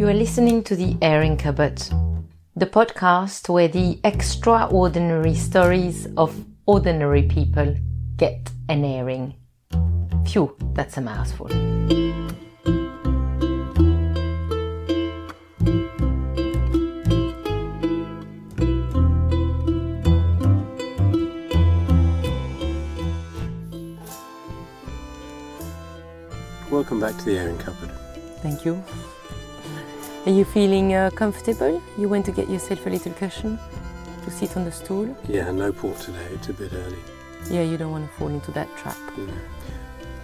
You are listening to The Airing Cupboard, the podcast where the extraordinary stories of ordinary people get an airing. Phew, that's a mouthful. Welcome back to the airing cupboard. Thank you. Are you feeling uh, comfortable? You went to get yourself a little cushion to sit on the stool? Yeah, no port today, it's a bit early. Yeah, you don't want to fall into that trap.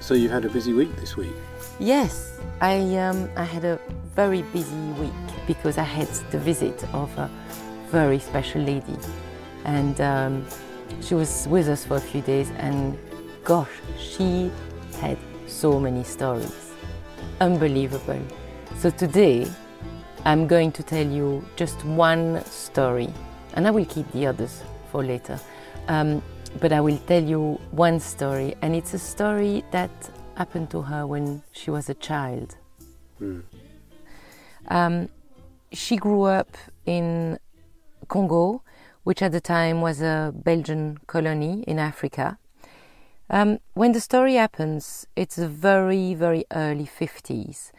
So you had a busy week this week? Yes, I, um, I had a very busy week because I had the visit of a very special lady. And um, she was with us for a few days, and gosh, she had so many stories. Unbelievable. So today, I'm going to tell you just one story, and I will keep the others for later. Um, but I will tell you one story, and it's a story that happened to her when she was a child. Mm. Um, she grew up in Congo, which at the time was a Belgian colony in Africa. Um, when the story happens, it's the very, very early 50s,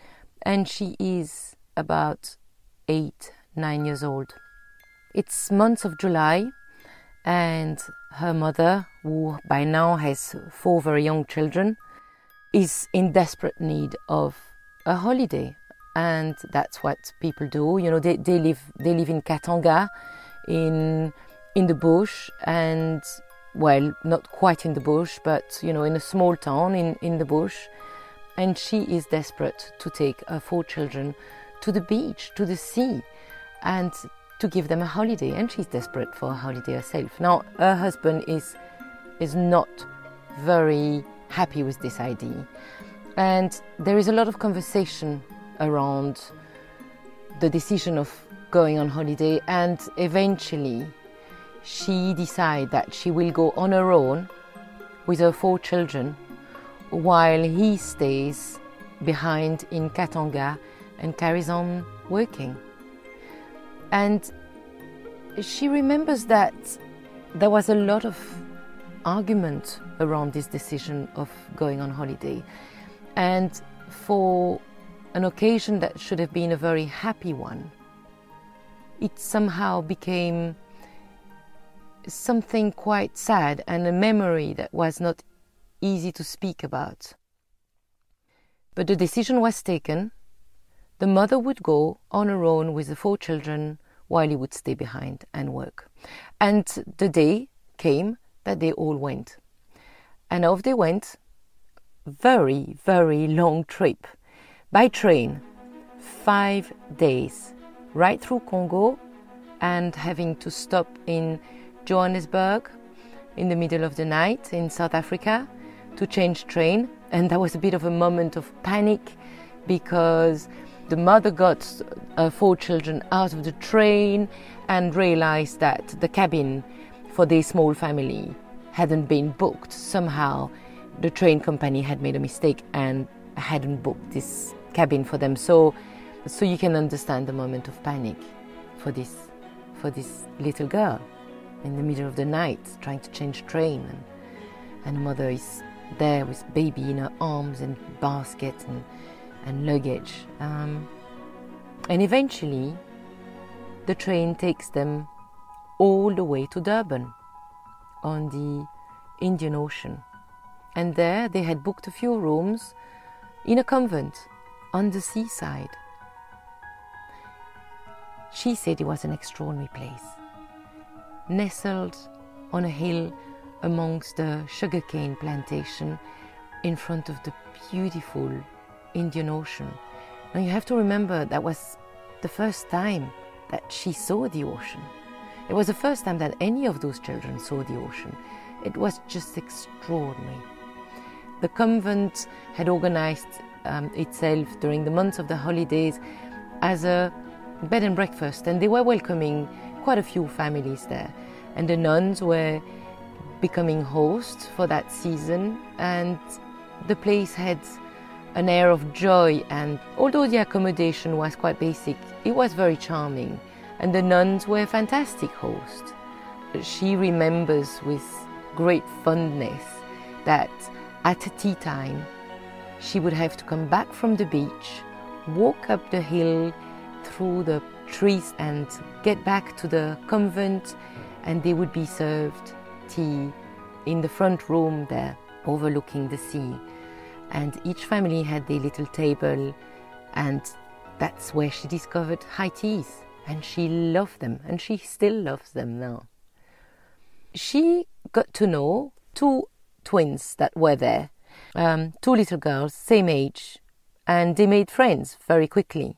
and she is about eight, nine years old. It's months of July, and her mother, who by now has four very young children, is in desperate need of a holiday. And that's what people do. You know, they, they live they live in Katanga, in in the bush, and well, not quite in the bush, but you know, in a small town in, in the bush. And she is desperate to take her four children to the beach, to the sea, and to give them a holiday. And she's desperate for a holiday herself. Now, her husband is is not very happy with this idea, and there is a lot of conversation around the decision of going on holiday, and eventually she decides that she will go on her own with her four children while he stays behind in Katanga and carries on working. And she remembers that there was a lot of argument around this decision of going on holiday. And for an occasion that should have been a very happy one, it somehow became something quite sad and a memory that was not easy to speak about. But the decision was taken. The mother would go on her own with the four children while he would stay behind and work. And the day came that they all went. And off they went. Very, very long trip by train, five days, right through Congo, and having to stop in Johannesburg in the middle of the night in South Africa to change train. And that was a bit of a moment of panic because the mother got her four children out of the train and realized that the cabin for their small family hadn't been booked. Somehow the train company had made a mistake and hadn't booked this cabin for them. So so you can understand the moment of panic for this for this little girl in the middle of the night trying to change train and, and mother is there with baby in her arms and basket and, and luggage um, and eventually the train takes them all the way to durban on the indian ocean. And there they had booked a few rooms in a convent on the seaside. She said it was an extraordinary place nestled on a hill amongst the sugarcane plantation in front of the beautiful Indian Ocean. Now you have to remember that was the first time that she saw the ocean. It was the first time that any of those children saw the ocean. It was just extraordinary. The convent had organized um, itself during the months of the holidays as a bed and breakfast, and they were welcoming quite a few families there. And the nuns were becoming hosts for that season, and the place had an air of joy, and although the accommodation was quite basic, it was very charming, and the nuns were fantastic hosts. She remembers with great fondness that at tea time she would have to come back from the beach, walk up the hill through the trees, and get back to the convent, and they would be served tea in the front room there overlooking the sea. And each family had their little table, and that's where she discovered high teas. And she loved them, and she still loves them now. She got to know two twins that were there, um, two little girls, same age, and they made friends very quickly.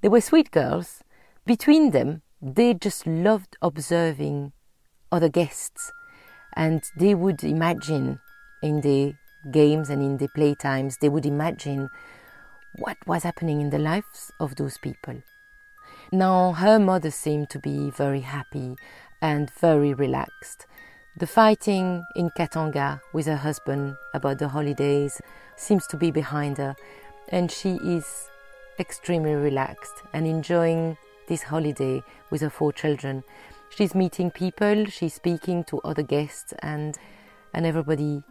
They were sweet girls. Between them, they just loved observing other guests, and they would imagine in the games and in the playtimes, they would imagine what was happening in the lives of those people. Now, her mother seemed to be very happy and very relaxed. The fighting in Katanga with her husband about the holidays seems to be behind her, and she is extremely relaxed and enjoying this holiday with her four children. She's meeting people, she's speaking to other guests, and, and everybody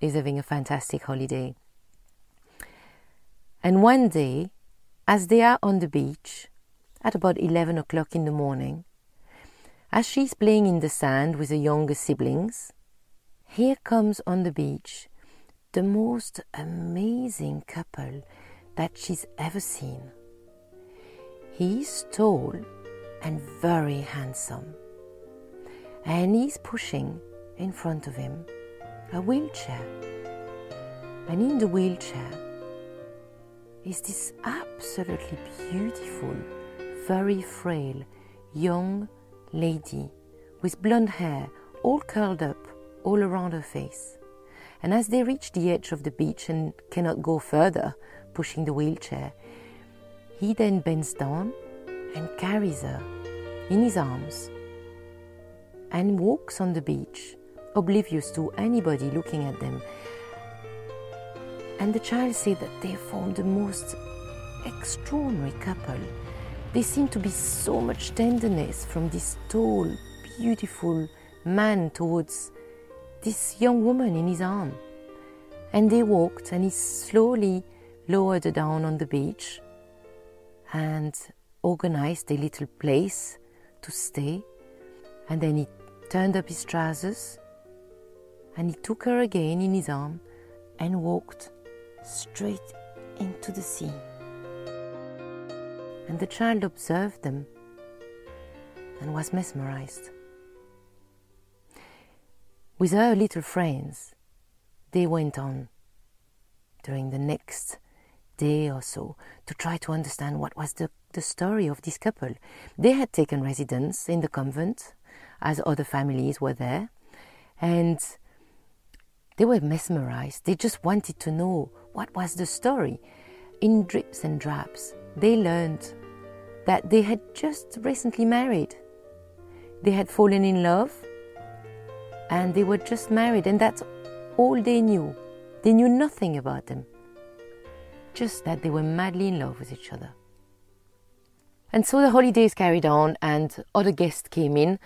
is having a fantastic holiday. And one day, as they are on the beach at about 11 o'clock in the morning, as she's playing in the sand with her younger siblings, here comes on the beach the most amazing couple that she's ever seen. He's tall and very handsome, and he's pushing in front of him a wheelchair. And in the wheelchair is this absolutely beautiful, very frail young lady with blonde hair all curled up all around her face. And as they reach the edge of the beach and cannot go further, pushing the wheelchair, he then bends down and carries her in his arms and walks on the beach oblivious to anybody looking at them. And the child said that they formed the most extraordinary couple. There seemed to be so much tenderness from this tall, beautiful man towards this young woman in his arm. And they walked, and he slowly lowered her down on the beach and organized a little place to stay. And then he turned up his trousers and he took her again in his arm and walked straight into the sea. And the child observed them and was mesmerized. With her little friends, they went on during the next day or so to try to understand what was the, the story of this couple. They had taken residence in the convent as other families were there, and they were mesmerized. They just wanted to know what was the story. In drips and drabs, they learned that they had just recently married. They had fallen in love and they were just married, and that's all they knew. They knew nothing about them, just that they were madly in love with each other. And so the holidays carried on, and other guests came in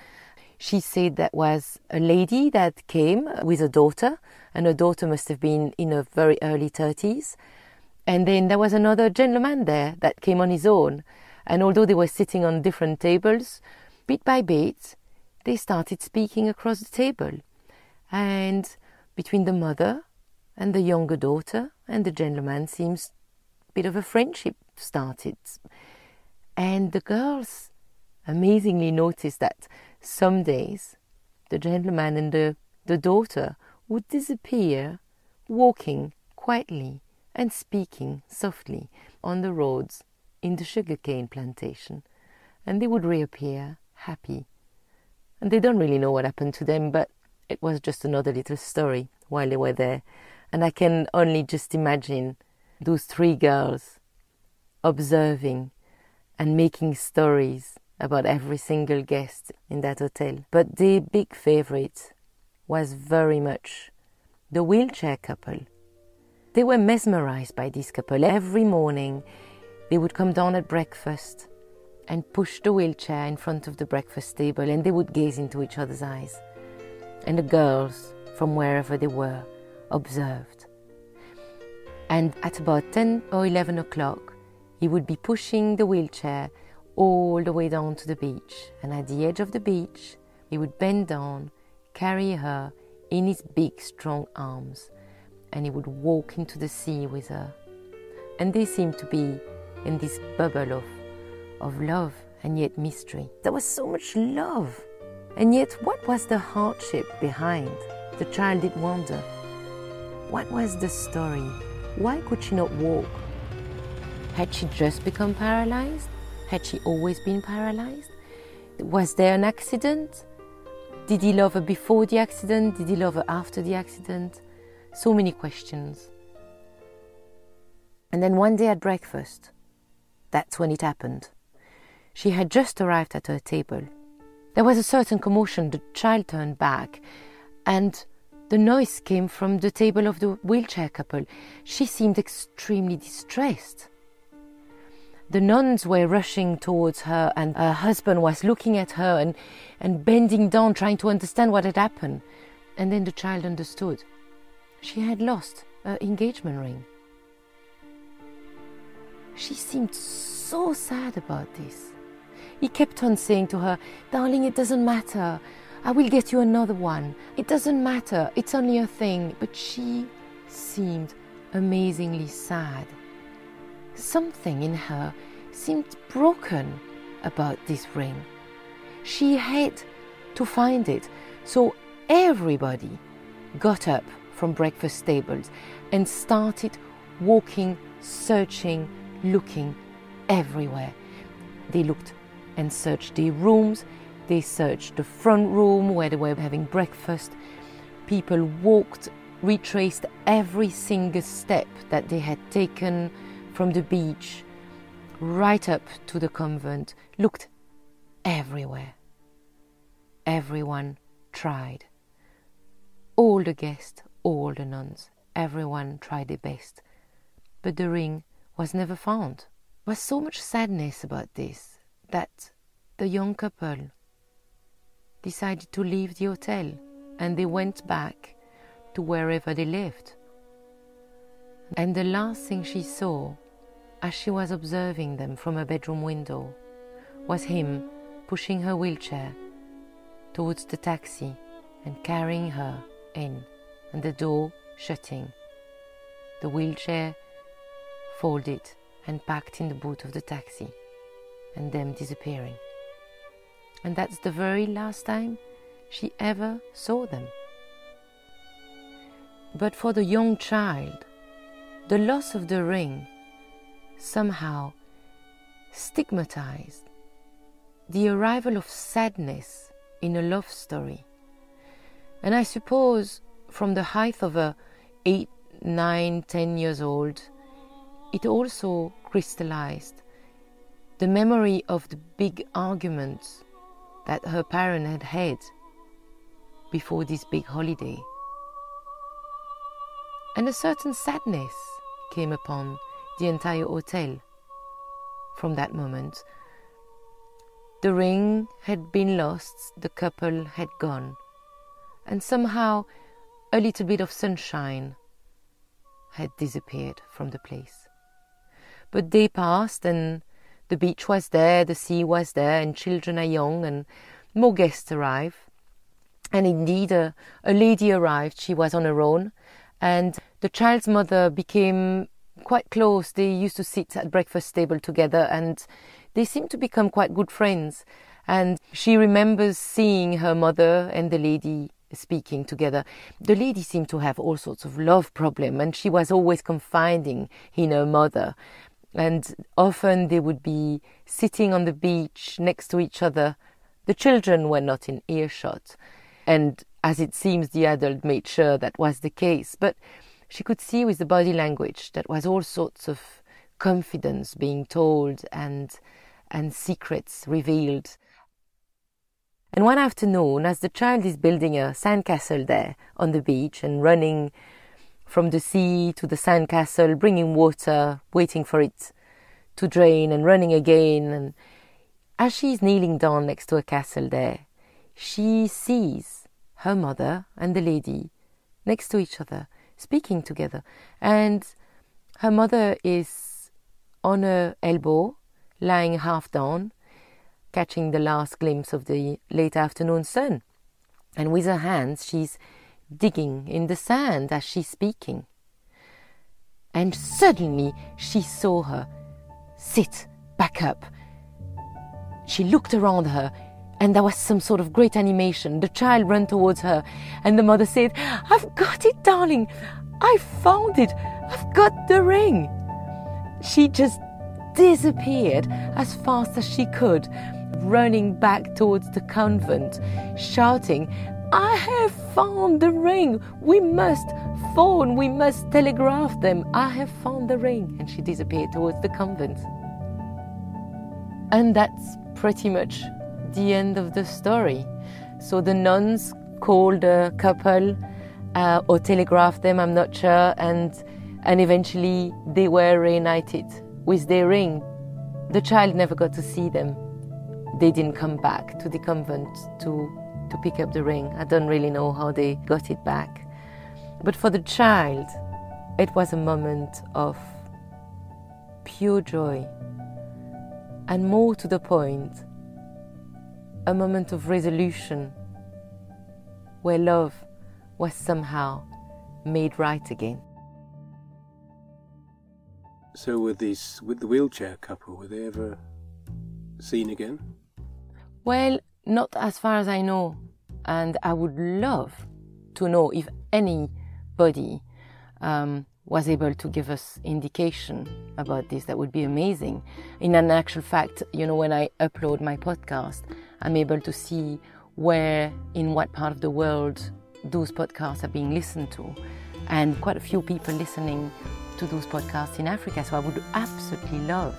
she said that was a lady that came with a daughter, and her daughter must have been in her very early 30s. And then there was another gentleman there that came on his own. And although they were sitting on different tables, bit by bit, they started speaking across the table. And between the mother and the younger daughter and the gentleman seems a bit of a friendship started. And the girls amazingly noticed that some days, the gentleman and the, the daughter would disappear, walking quietly and speaking softly on the roads in the sugarcane plantation, and they would reappear happy. And they don't really know what happened to them, but it was just another little story while they were there. And I can only just imagine those three girls observing and making stories about every single guest in that hotel. But the big favorite was very much the wheelchair couple They were mesmerized by this couple. Every morning, they would come down at breakfast and push the wheelchair in front of the breakfast table, and they would gaze into each other's eyes. And the girls, from wherever they were, observed. And at about 10 or 11 o'clock, he would be pushing the wheelchair all the way down to the beach. And at the edge of the beach, he would bend down, carry her in his big, strong arms, and he would walk into the sea with her. And they seemed to be in this bubble of, of love and yet mystery. There was so much love. And yet, what was the hardship behind? The child did wonder. What was the story? Why could she not walk? Had she just become paralyzed? Had she always been paralyzed? Was there an accident? Did he love her before the accident? Did he love her after the accident? So many questions. And then one day at breakfast, that's when it happened. She had just arrived at her table. There was a certain commotion. The child turned back, and the noise came from the table of the wheelchair couple. She seemed extremely distressed. The nuns were rushing towards her, and her husband was looking at her and, and bending down, trying to understand what had happened. And then the child understood. She had lost her engagement ring. She seemed so sad about this. He kept on saying to her, Darling, it doesn't matter. I will get you another one. It doesn't matter. It's only a thing. But she seemed amazingly sad. Something in her seemed broken about this ring. She had to find it. So everybody got up from breakfast tables and started walking, searching, looking everywhere. They looked and searched the rooms, they searched the front room where they were having breakfast. People walked, retraced every single step that they had taken from the beach right up to the convent, looked everywhere. Everyone tried. All the guests, all the nuns, everyone tried their best. But the ring was never found. There was so much sadness about this that the young couple decided to leave the hotel and they went back to wherever they lived. And the last thing she saw as she was observing them from a bedroom window was him pushing her wheelchair towards the taxi and carrying her in, and the door shutting, the wheelchair folded and packed in the boot of the taxi, and them disappearing. And that's the very last time she ever saw them. But for the young child, the loss of the ring somehow stigmatized the arrival of sadness in a love story. And I suppose from the height of a eight, nine, ten years old, it also crystallized the memory of the big arguments that her parent had had before this big holiday. And a certain sadness came upon the entire hotel from that moment. The ring had been lost, the couple had gone, and somehow a little bit of sunshine had disappeared from the place. But day passed, and the beach was there, the sea was there, and children are young, and more guests arrive. And indeed, a, a lady arrived. She was on her own, and the child's mother became quite close. They used to sit at breakfast table together and they seemed to become quite good friends. And she remembers seeing her mother and the lady speaking together. The lady seemed to have all sorts of love problem and she was always confiding in her mother. And often they would be sitting on the beach next to each other. The children were not in earshot. And as it seems, the adult made sure that was the case. But she could see with the body language that was all sorts of confidence being told and and secrets revealed. And one afternoon, as the child is building a sandcastle there on the beach and running from the sea to the sandcastle, bringing water, waiting for it to drain and running again. And as she's kneeling down next to a castle there, she sees her mother and the lady next to each other, speaking together. And her mother is on her elbow, lying half down, catching the last glimpse of the late afternoon sun. And with her hands, she's digging in the sand as she's speaking. And suddenly she saw her sit back up. She looked around her, and there was some sort of great animation. The child ran towards her, and the mother said, I've got it, darling. I found it. I've got the ring. She just disappeared as fast as she could, running back towards the convent, shouting, I have found the ring. We must phone. We must telegraph them. I have found the ring. And she disappeared towards the convent. And that's pretty much the end of the story. So the nuns called a couple uh, or telegraphed them, I'm not sure, and, and eventually they were reunited with their ring. The child never got to see them. They didn't come back to the convent to, to pick up the ring. I don't really know how they got it back. But for the child, it was a moment of pure joy and more to the point, a moment of resolution where love was somehow made right again. So, with these, with the wheelchair couple, were they ever seen again? Well, not as far as I know, and I would love to know if anybody um, was able to give us indication about this, that would be amazing. In an actual fact, you know, when I upload my podcast, I'm able to see where, in what part of the world, those podcasts are being listened to, and quite a few people listening to those podcasts in Africa. So I would absolutely love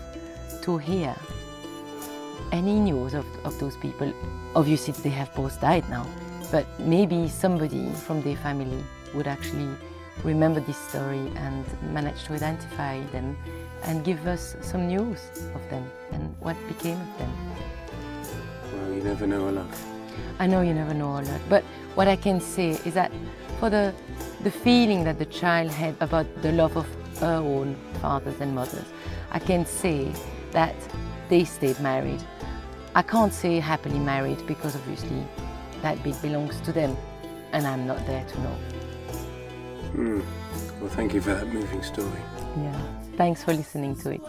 to hear any news of, of those people. Obviously, they have both died now, but maybe somebody from their family would actually remember this story and manage to identify them and give us some news of them and what became of them. You never know a lot. I know you never know a lot, but what I can say is that for the the feeling that the child had about the love of her own fathers and mothers, I can say that they stayed married. I can't say happily married because obviously that bit belongs to them, and I'm not there to know. Mm. Well, thank you for that moving story. Yeah. Thanks for listening to it.